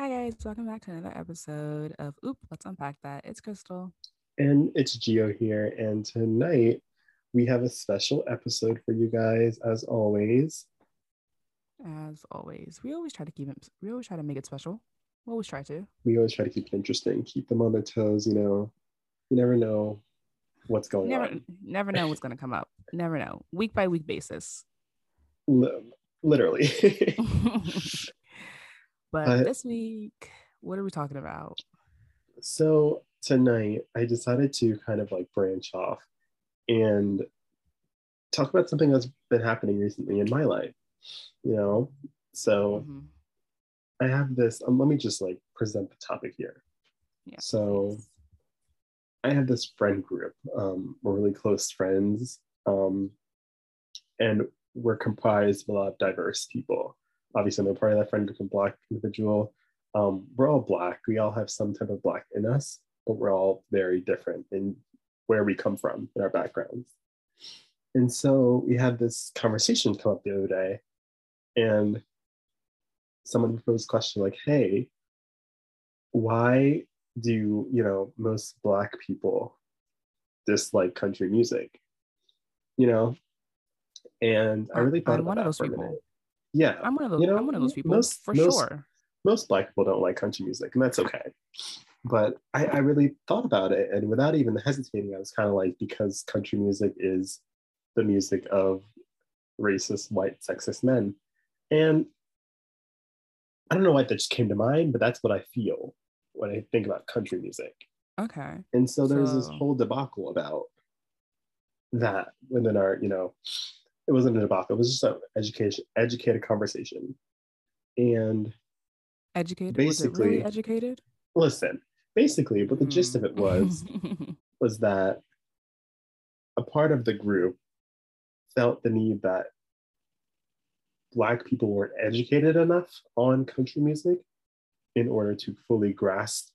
Hi guys, welcome back to another episode of Oop, let's unpack that. It's Crystal. And it's Geo here. And tonight we have a special episode for you guys, as always. As always, we always try to keep it, we always try to make it special. We always try to. We always try to keep it interesting, keep them on their toes, you know. You never know what's going never, on. Never know what's going to come up. Never know. Week by week basis. Li- literally. but uh, this week, what are we talking about? So tonight, I decided to kind of like branch off and talk about something that's been happening recently in my life. You know, so mm-hmm. I have this. Um, let me just like present the topic here. Yeah. So I have this friend group. Um, we're really close friends, um, and we're comprised of a lot of diverse people. Obviously, I'm a part of that friend group, a black individual. Um, we're all black. We all have some type of black in us, but we're all very different in where we come from in our backgrounds. And so we had this conversation come up the other day, and someone posed a question like, "Hey, why do you know most black people dislike country music you know and i really thought I'm about one of those people yeah i'm one of those you know, i'm one of those people most, for most, sure most black people don't like country music and that's okay but I, I really thought about it and without even hesitating i was kind of like because country music is the music of racist white sexist men and i don't know why that just came to mind but that's what i feel when I think about country music. Okay. And so there's so... this whole debacle about that within our, you know, it wasn't a debacle, it was just an education, educated conversation. And educated basically really educated. Listen, basically, what the mm. gist of it was was that a part of the group felt the need that black people weren't educated enough on country music in order to fully grasp,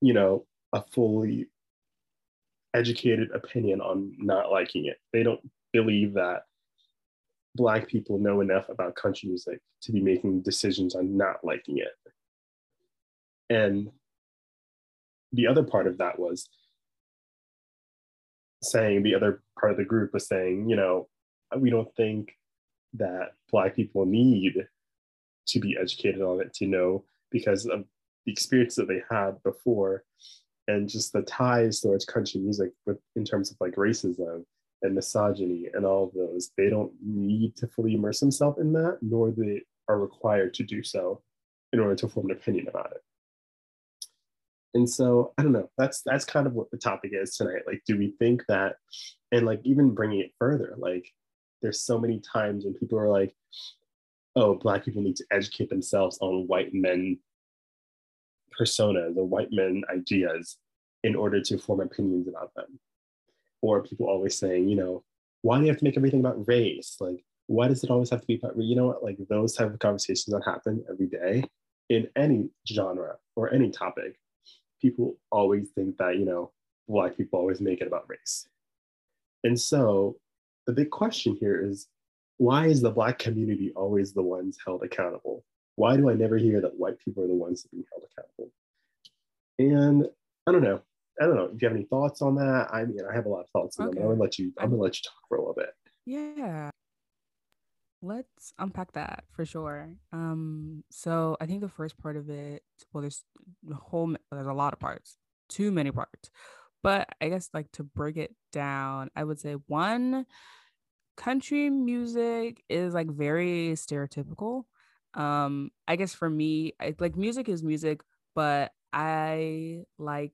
you know, a fully educated opinion on not liking it. They don't believe that Black people know enough about country music to be making decisions on not liking it. And the other part of that was saying, the other part of the group was saying, you know, we don't think that Black people need to be educated on it to know because of the experience that they had before and just the ties towards country music with in terms of like racism and misogyny and all of those they don't need to fully immerse themselves in that nor they are required to do so in order to form an opinion about it and so i don't know that's that's kind of what the topic is tonight like do we think that and like even bringing it further like there's so many times when people are like oh, Black people need to educate themselves on white men personas or white men ideas in order to form opinions about them. Or people always saying, you know, why do you have to make everything about race? Like, why does it always have to be about, you know what, like those type of conversations that happen every day in any genre or any topic. People always think that, you know, Black people always make it about race. And so the big question here is why is the black community always the ones held accountable? Why do I never hear that white people are the ones being held accountable? And I don't know. I don't know if you have any thoughts on that. I mean, I have a lot of thoughts on okay. them. I'm gonna let you. I'm gonna let you talk for a little bit. Yeah, let's unpack that for sure. Um, so I think the first part of it, well, there's the whole. There's a lot of parts. Too many parts, but I guess like to break it down, I would say one country music is like very stereotypical. Um, I guess for me, I, like music is music, but I like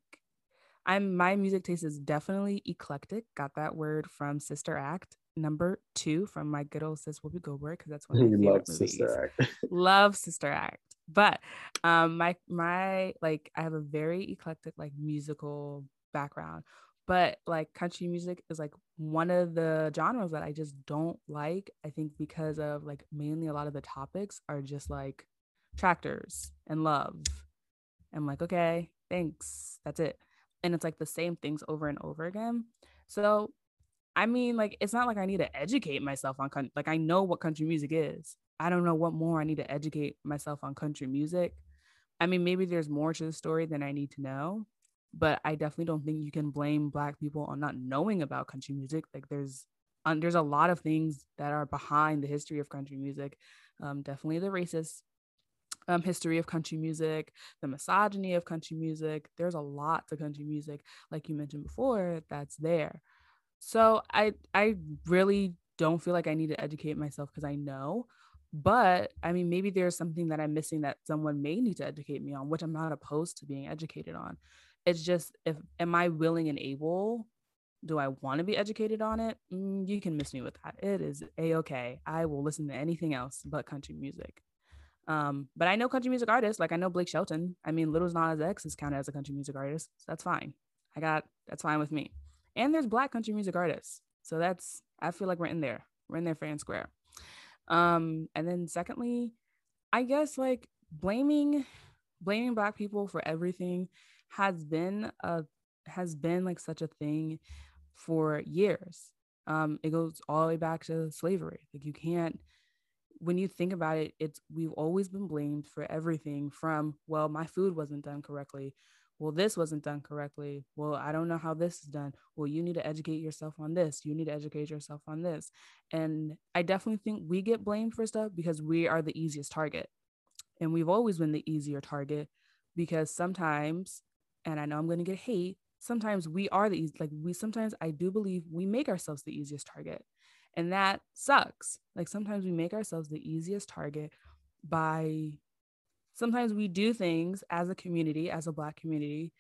I'm my music taste is definitely eclectic. Got that word from Sister Act number two from my good old sis Whoopi Goldberg because that's one of my favorite love movies. Sister Act. love Sister Act. But um my my like I have a very eclectic like musical background but like country music is like one of the genres that I just don't like. I think because of like mainly a lot of the topics are just like tractors and love. I'm like, okay, thanks. That's it. And it's like the same things over and over again. So, I mean, like, it's not like I need to educate myself on country. Like, I know what country music is. I don't know what more I need to educate myself on country music. I mean, maybe there's more to the story than I need to know, but I definitely don't think you can blame black people on not knowing about country music. Like there's um, there's a lot of things that are behind the history of country music. Um, definitely the racist um, history of country music, the misogyny of country music. There's a lot to country music, like you mentioned before, that's there. So I I really don't feel like I need to educate myself because I know. But I mean, maybe there's something that I'm missing that someone may need to educate me on, which I'm not opposed to being educated on. It's just if am I willing and able? Do I want to be educated on it? Mm, you can miss me with that. It is a okay. I will listen to anything else but country music. Um, but I know country music artists, like I know Blake Shelton. I mean, Lil Nas X is counted as a country music artist, so that's fine. I got that's fine with me. And there's black country music artists, so that's I feel like we're in there. We're in there fair and square. Um, and then secondly, I guess like blaming blaming black people for everything has been a has been like such a thing for years. Um, it goes all the way back to slavery. Like you can't when you think about it, it's we've always been blamed for everything from, well, my food wasn't done correctly. Well, this wasn't done correctly. Well, I don't know how this is done. Well, you need to educate yourself on this. You need to educate yourself on this. And I definitely think we get blamed for stuff because we are the easiest target. And we've always been the easier target because sometimes, and I know I'm going to get hate, sometimes we are the like we sometimes I do believe we make ourselves the easiest target. And that sucks. Like sometimes we make ourselves the easiest target by sometimes we do things as a community, as a Black community,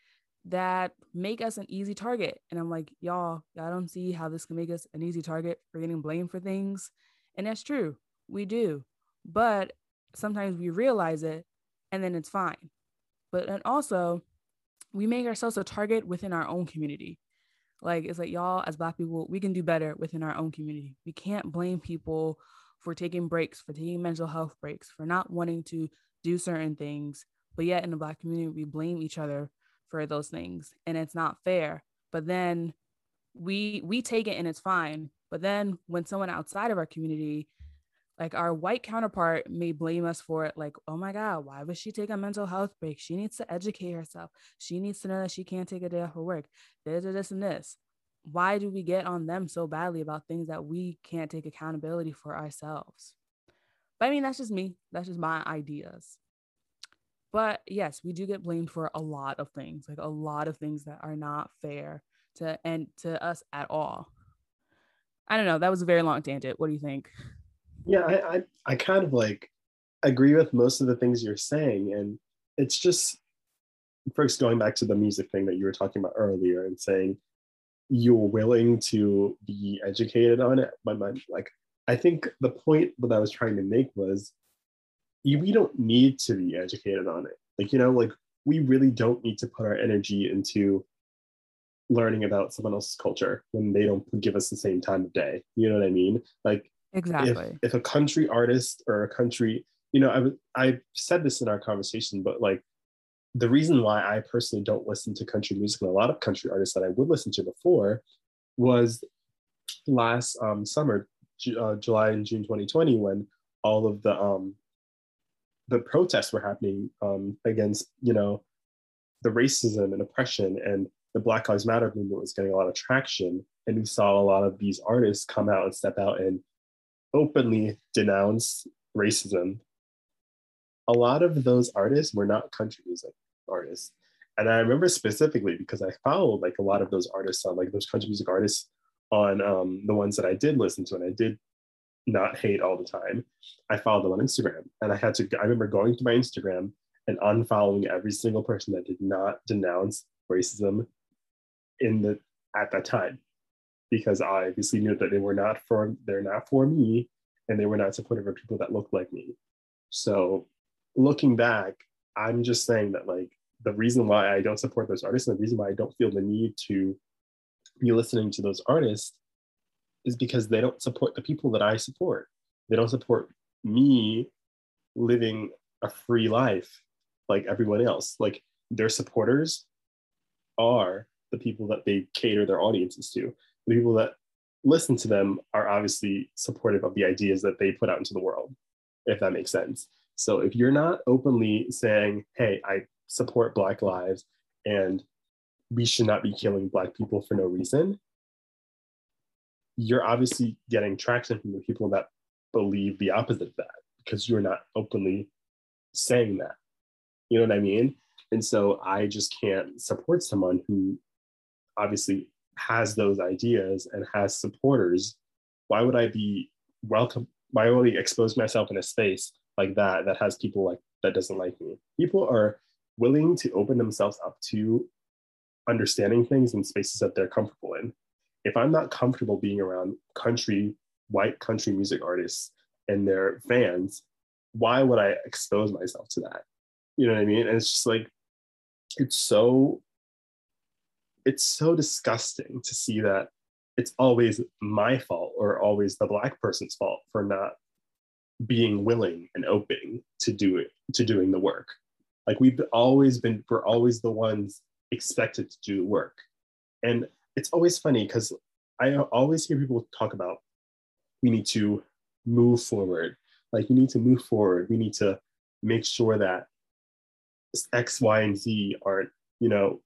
that make us an easy target. And I'm like, y'all, y'all don't see how this can make us an easy target for getting blamed for things. And that's true. We do. But sometimes we realize it and then it's fine. But and also, we make ourselves a target within our own community. Like it's like y'all as black people, we can do better within our own community. We can't blame people for taking breaks, for taking mental health breaks, for not wanting to do certain things. But yet in the black community, we blame each other for those things. And it's not fair. But then we we take it and it's fine. But then when someone outside of our community like our white counterpart may blame us for it like oh my god why would she take a mental health break? She needs to educate herself. She needs to know that she can't take a day off of work. This, this and this. Why do we get on them so badly about things that we can't take accountability for ourselves? But i mean that's just me. That's just my ideas. But yes we do get blamed for a lot of things like a lot of things that are not fair to and to us at all. I don't know. That was a very long tangent. What do you think yeah I, I i kind of like agree with most of the things you're saying and it's just first going back to the music thing that you were talking about earlier and saying you're willing to be educated on it but my, like i think the point that i was trying to make was you, we don't need to be educated on it. Like you know like we really don't need to put our energy into learning about someone else's culture when they don't give us the same time of day. You know what i mean? Like Exactly. If, if a country artist or a country, you know, I I said this in our conversation, but like the reason why I personally don't listen to country music and a lot of country artists that I would listen to before was last um, summer, uh, July and June 2020, when all of the um, the protests were happening um, against, you know, the racism and oppression, and the Black Lives Matter movement was getting a lot of traction, and we saw a lot of these artists come out and step out and openly denounce racism, a lot of those artists were not country music artists. And I remember specifically because I followed like a lot of those artists on like those country music artists on um, the ones that I did listen to and I did not hate all the time. I followed them on Instagram and I had to, I remember going to my Instagram and unfollowing every single person that did not denounce racism in the at that time because I obviously knew that they were not for they're not for me and they were not supportive of people that looked like me. So looking back, I'm just saying that like the reason why I don't support those artists and the reason why I don't feel the need to be listening to those artists is because they don't support the people that I support. They don't support me living a free life like everyone else. Like their supporters are the people that they cater their audiences to the people that listen to them are obviously supportive of the ideas that they put out into the world. if that makes sense. So if you're not openly saying, hey, I support Black lives and we should not be killing Black people for no reason, you're obviously getting traction from the people that believe the opposite of that because you're not openly saying that. You know what I mean? And so I just can't support someone who obviously has those ideas and has supporters. Why would I be welcome? Why would I expose myself in a space like that that has people like that doesn't like me? People are willing to open themselves up to understanding things in spaces that they're comfortable in. If I'm not comfortable being around country, white country music artists and their fans, why would I expose myself to that? You know what I mean? And it's just like, it's so, it's so disgusting to see that it's always my fault or always the black person's fault for not being willing and open to do it, to doing the work. Like we've always been, we're always the ones expected to do the work. And it's always funny because I always hear people talk about we need to move forward. Like you need to move forward. We need to make sure that X, Y, and Z aren't, you know,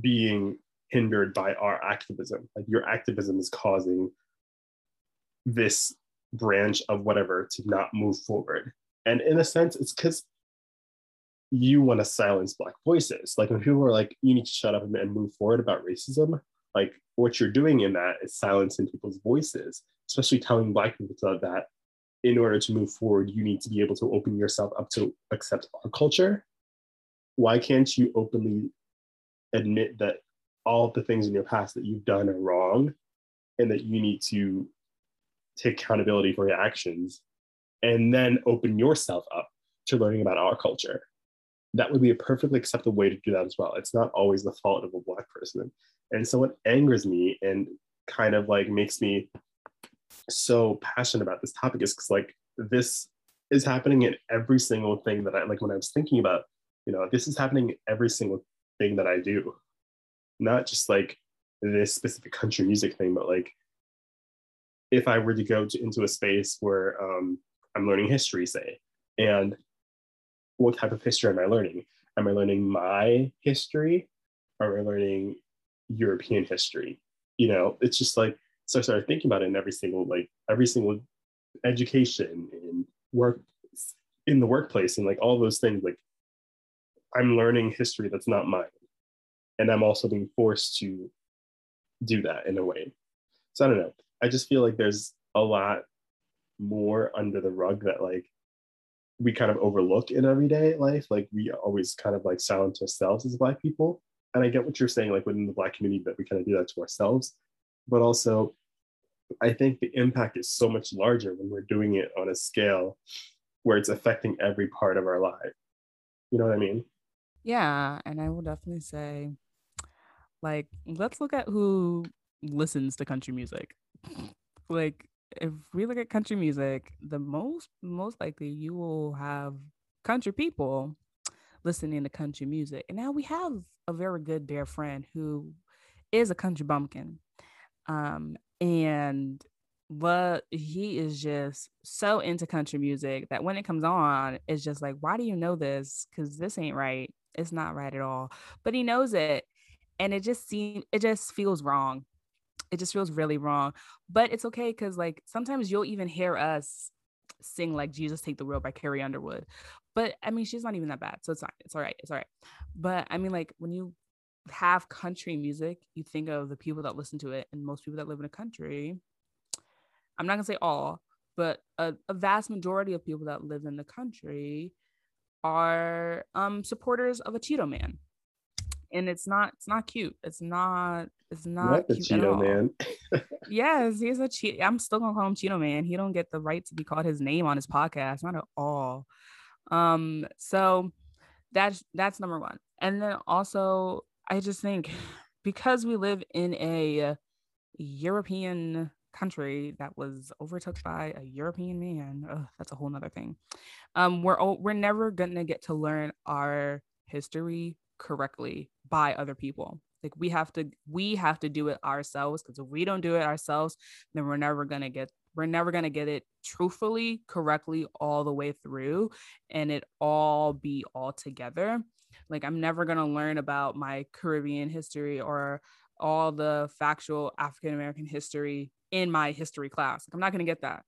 being hindered by our activism. Like your activism is causing this branch of whatever to not move forward. And in a sense, it's because you want to silence Black voices. Like when people are like, you need to shut up and move forward about racism, like what you're doing in that is silencing people's voices, especially telling Black people that in order to move forward, you need to be able to open yourself up to accept our culture. Why can't you openly admit that all the things in your past that you've done are wrong and that you need to take accountability for your actions and then open yourself up to learning about our culture? That would be a perfectly acceptable way to do that as well. It's not always the fault of a Black person. And so what angers me and kind of like makes me so passionate about this topic is because like this is happening in every single thing that I like when I was thinking about, you know, this is happening in every single thing that I do. Not just like this specific country music thing, but like if I were to go to, into a space where um, I'm learning history, say, and what type of history am I learning? Am I learning my history? Or am I learning European history? You know, it's just like so I started thinking about it in every single like every single education and work in the workplace and like all those things like i'm learning history that's not mine. And i'm also being forced to do that in a way. So i don't know. I just feel like there's a lot more under the rug that like we kind of overlook in everyday life. Like we always kind of like silence ourselves as black people. And i get what you're saying like within the black community that we kind of do that to ourselves. But also I think the impact is so much larger when we're doing it on a scale where it's affecting every part of our life. You know what I mean? Yeah. And I will definitely say, like, let's look at who listens to country music. like, if we look at country music, the most most likely you will have country people listening to country music. And now we have a very good dear friend who is a country bumpkin. Um, and but he is just so into country music that when it comes on, it's just like, why do you know this? Because this ain't right. It's not right at all. But he knows it. And it just seems it just feels wrong. It just feels really wrong. But it's okay because like sometimes you'll even hear us sing like Jesus Take the Wheel by Carrie Underwood. But I mean, she's not even that bad. So it's not, it's all right. It's all right. But I mean, like when you have country music, you think of the people that listen to it, and most people that live in a country. I'm not gonna say all, but a, a vast majority of people that live in the country are um supporters of a Cheeto Man, and it's not it's not cute. It's not it's not, not the Cheeto Man. yes, he's a cheat. I'm still gonna call him Cheeto Man. He don't get the right to be called his name on his podcast, not at all. Um, so that's that's number one. And then also I just think because we live in a European country that was overtook by a European man, ugh, that's a whole nother thing. Um, we're we're never gonna get to learn our history correctly by other people. Like we have to we have to do it ourselves because if we don't do it ourselves, then we're never gonna get we're never to get it truthfully, correctly all the way through and it all be all together. Like I'm never to learn about my Caribbean history or all the factual African American history in my history class. Like I'm not going to get that.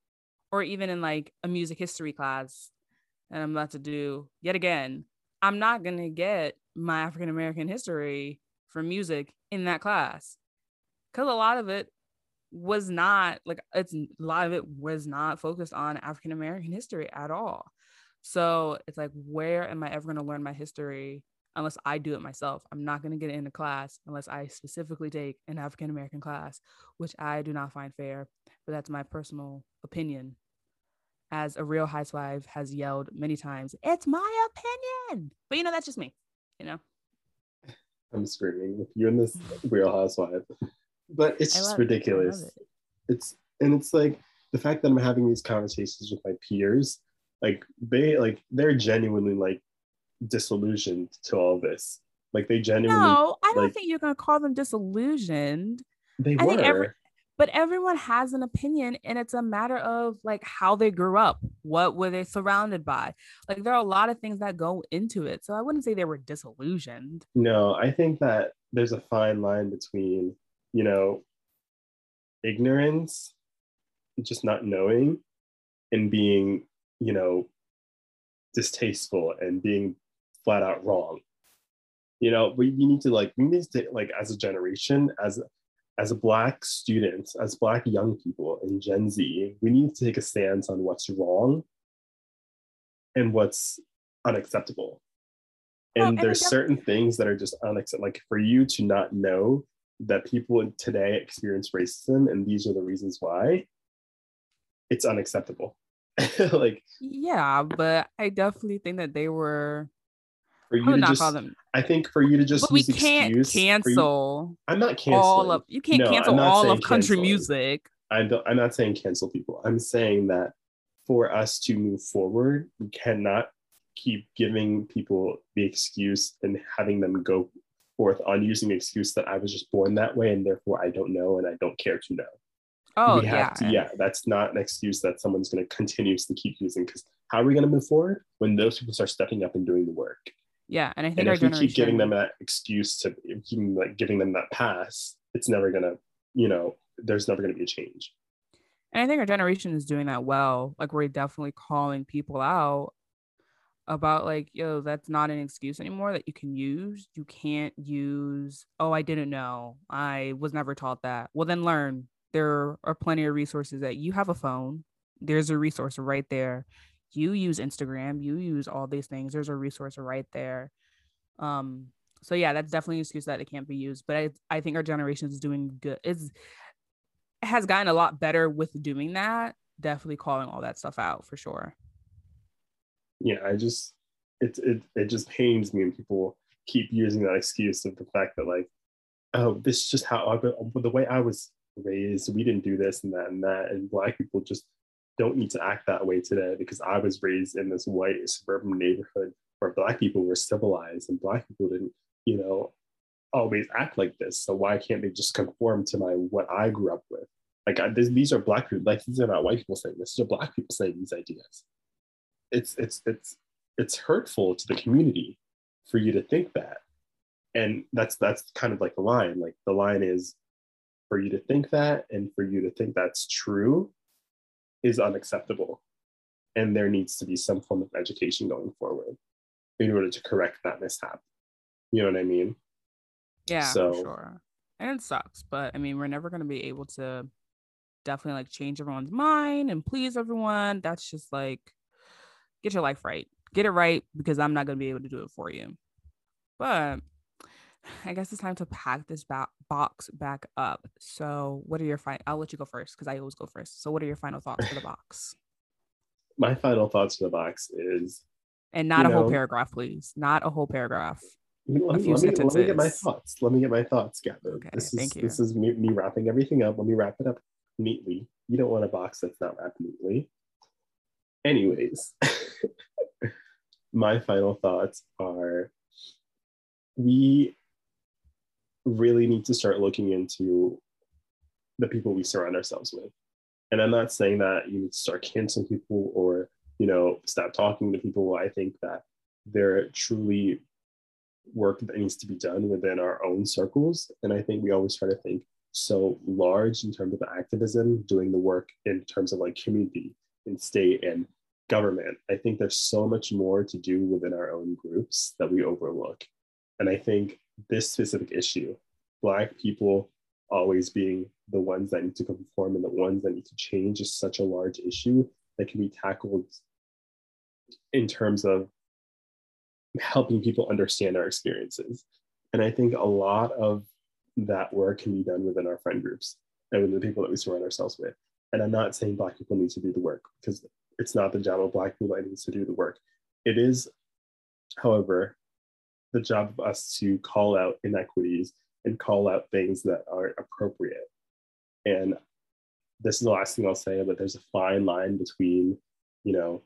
Or even in like a music history class and I'm about to do yet again. I'm not going to get my African American history for music in that class. Cuz a lot of it was not like it's a lot of it was not focused on African American history at all. So it's like, where am I ever going to learn my history unless I do it myself? I'm not going to get it in a class unless I specifically take an African American class, which I do not find fair. But that's my personal opinion. As a real housewife has yelled many times, it's my opinion. But you know, that's just me, you know? I'm screaming with you and this real housewife but it's just ridiculous. It. It's and it's like the fact that I'm having these conversations with my peers, like they like they're genuinely like disillusioned to all this. Like they genuinely. No, I don't like, think you're gonna call them disillusioned. They I were. Every, but everyone has an opinion, and it's a matter of like how they grew up, what were they surrounded by. Like there are a lot of things that go into it. So I wouldn't say they were disillusioned. No, I think that there's a fine line between you know, ignorance, just not knowing, and being, you know, distasteful and being flat out wrong. You know, we, we need to like, we need to like as a generation, as as a black student, as black young people in Gen Z, we need to take a stance on what's wrong and what's unacceptable. And well, there's certain things that are just unacceptable. Like for you to not know that people today experience racism and these are the reasons why it's unacceptable like yeah but i definitely think that they were for you to just, them, I think for you to just but we can't cancel. You, I'm not canceling all of you can't no, cancel all of country canceling. music. I don't, I'm not saying cancel people. I'm saying that for us to move forward, we cannot keep giving people the excuse and having them go forth on using the excuse that I was just born that way and therefore I don't know and I don't care to know. Oh, yeah. To, yeah, that's not an excuse that someone's going to continuously keep using because how are we going to move forward when those people start stepping up and doing the work? Yeah, and I think and our if we keep giving them that excuse to keep like giving them that pass, it's never going to, you know, there's never going to be a change. And I think our generation is doing that well. Like we're definitely calling people out about like yo that's not an excuse anymore that you can use. You can't use oh i didn't know. I was never taught that. Well then learn. There are plenty of resources that you have a phone. There's a resource right there you use instagram you use all these things there's a resource right there um so yeah that's definitely an excuse that it can't be used but i i think our generation is doing good it's has gotten a lot better with doing that definitely calling all that stuff out for sure yeah, I just it it it just pains me when people keep using that excuse of the fact that like, oh, this is just how I, the way I was raised. We didn't do this and that and that, and black people just don't need to act that way today because I was raised in this white suburban neighborhood where black people were civilized and black people didn't, you know, always act like this. So why can't they just conform to my what I grew up with? Like I, this, these are black people. Like these are not white people saying this. These are black people saying these ideas it's it's it's it's hurtful to the community for you to think that and that's that's kind of like the line like the line is for you to think that and for you to think that's true is unacceptable. And there needs to be some form of education going forward in order to correct that mishap. You know what i mean? Yeah so sure. And it sucks but i mean we're never going to be able to definitely like change everyone's mind and please everyone. That's just like get your life right. Get it right because I'm not going to be able to do it for you. But I guess it's time to pack this ba- box back up. So, what are your final? I'll let you go first because I always go first. So, what are your final thoughts for the box? My final thoughts for the box is, and not a know, whole paragraph, please. Not a whole paragraph. Let me, let, me, let me, get my thoughts. Let me get my thoughts gathered. Okay, this is this is me, me wrapping everything up. Let me wrap it up neatly. You don't want a box that's not wrapped neatly. Anyways, my final thoughts are we really need to start looking into the people we surround ourselves with. And I'm not saying that you need to start canceling people or, you know, stop talking to people. I think that there truly work that needs to be done within our own circles. And I think we always try to think so large in terms of activism, doing the work in terms of like community and state and government. I think there's so much more to do within our own groups that we overlook. And I think this specific issue, Black people always being the ones that need to conform and the ones that need to change, is such a large issue that can be tackled in terms of helping people understand our experiences. And I think a lot of that work can be done within our friend groups and with the people that we surround ourselves with. And I'm not saying Black people need to do the work because it's not the job of Black people that needs to do the work. It is, however, the job of us to call out inequities and call out things that aren't appropriate. And this is the last thing I'll say, but there's a fine line between, you know,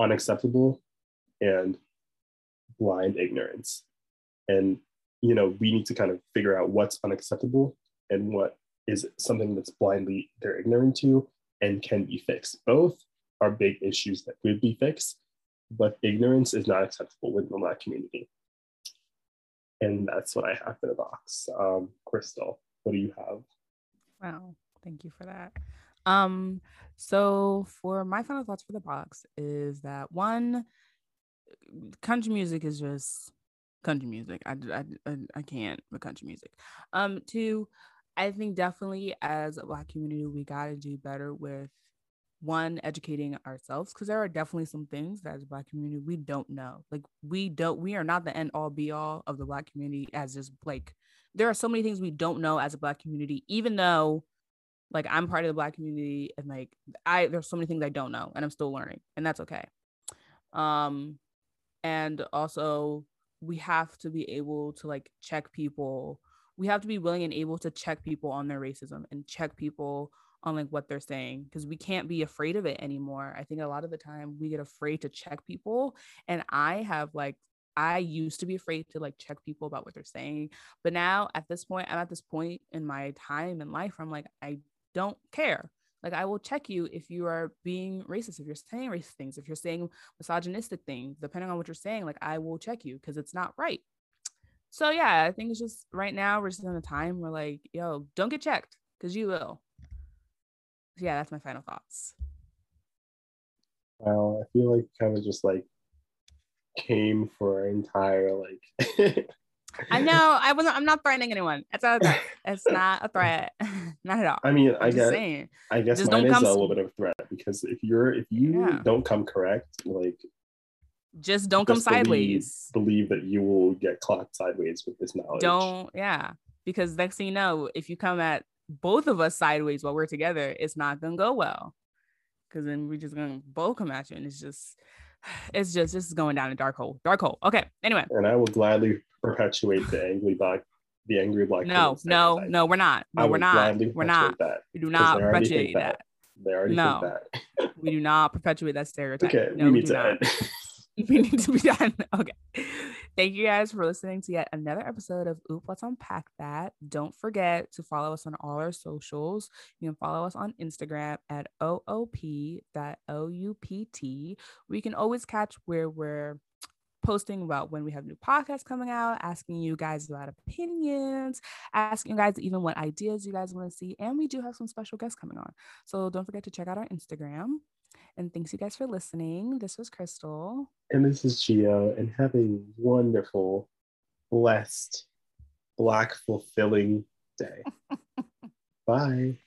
unacceptable and blind ignorance. And, you know, we need to kind of figure out what's unacceptable and what is something that's blindly they're ignorant to and can be fixed. Both are big issues that could be fixed, but ignorance is not acceptable within the Black community. And that's what I have for the box. Um, Crystal, what do you have? Wow, thank you for that. Um, so for my final thoughts for the box is that one, country music is just country music. I, I, I can't with country music. Um, two, I think definitely as a Black community, we got to do better with one educating ourselves because there are definitely some things that as a black community we don't know like we don't we are not the end all be all of the black community as just like there are so many things we don't know as a black community even though like i'm part of the black community and like i there's so many things i don't know and i'm still learning and that's okay. Um and also we have to be able to like check people. We have to be willing and able to check people on their racism and check people on like what they're saying because we can't be afraid of it anymore i think a lot of the time we get afraid to check people and i have like I used to be afraid to like check people about what they're saying. But now at this point, I'm at this point in my time in life where I'm like, I don't care. Like I will check you if you are being racist, if you're saying racist things, if you're saying misogynistic things, depending on what you're saying, like I will check you because it's not right. So yeah, I think it's just right now we're just in a time where like, yo, don't get checked because you will. So yeah, that's my final thoughts. Wow, I feel like kind of just like came for our entire like I know. I wasn't. I'm not threatening anyone. It's not a threat. It's not a threat. not at all. I mean, I guess. Saying. I guess just mine is a little bit of a threat because if you're if you yeah. don't come correct, like just don't just come believe, sideways. Believe that you will get clocked sideways with this knowledge. Don't. Yeah. Because next thing you know, if you come at both of us sideways while we're together, it's not gonna go well. Because then we're just gonna both come at you, and it's just it's just this is going down a dark hole. Dark hole. Okay. Anyway. And I will gladly perpetuate the angry black the angry black. No, no, no, we're not. No, we're not. We're not. That we do not perpetuate that. that. They already no, that. we do not perpetuate that stereotype. Okay, no, we need we to end. we need to be done. Okay. Thank you guys for listening to yet another episode of Oop, Let's Unpack That. Don't forget to follow us on all our socials. You can follow us on Instagram at OOP, that O-U-P-T. We can always catch where we're posting about when we have new podcasts coming out, asking you guys about opinions, asking you guys even what ideas you guys want to see. And we do have some special guests coming on. So don't forget to check out our Instagram. And thanks you guys for listening. This was Crystal. And this is Gio. And have a wonderful, blessed, black, fulfilling day. Bye.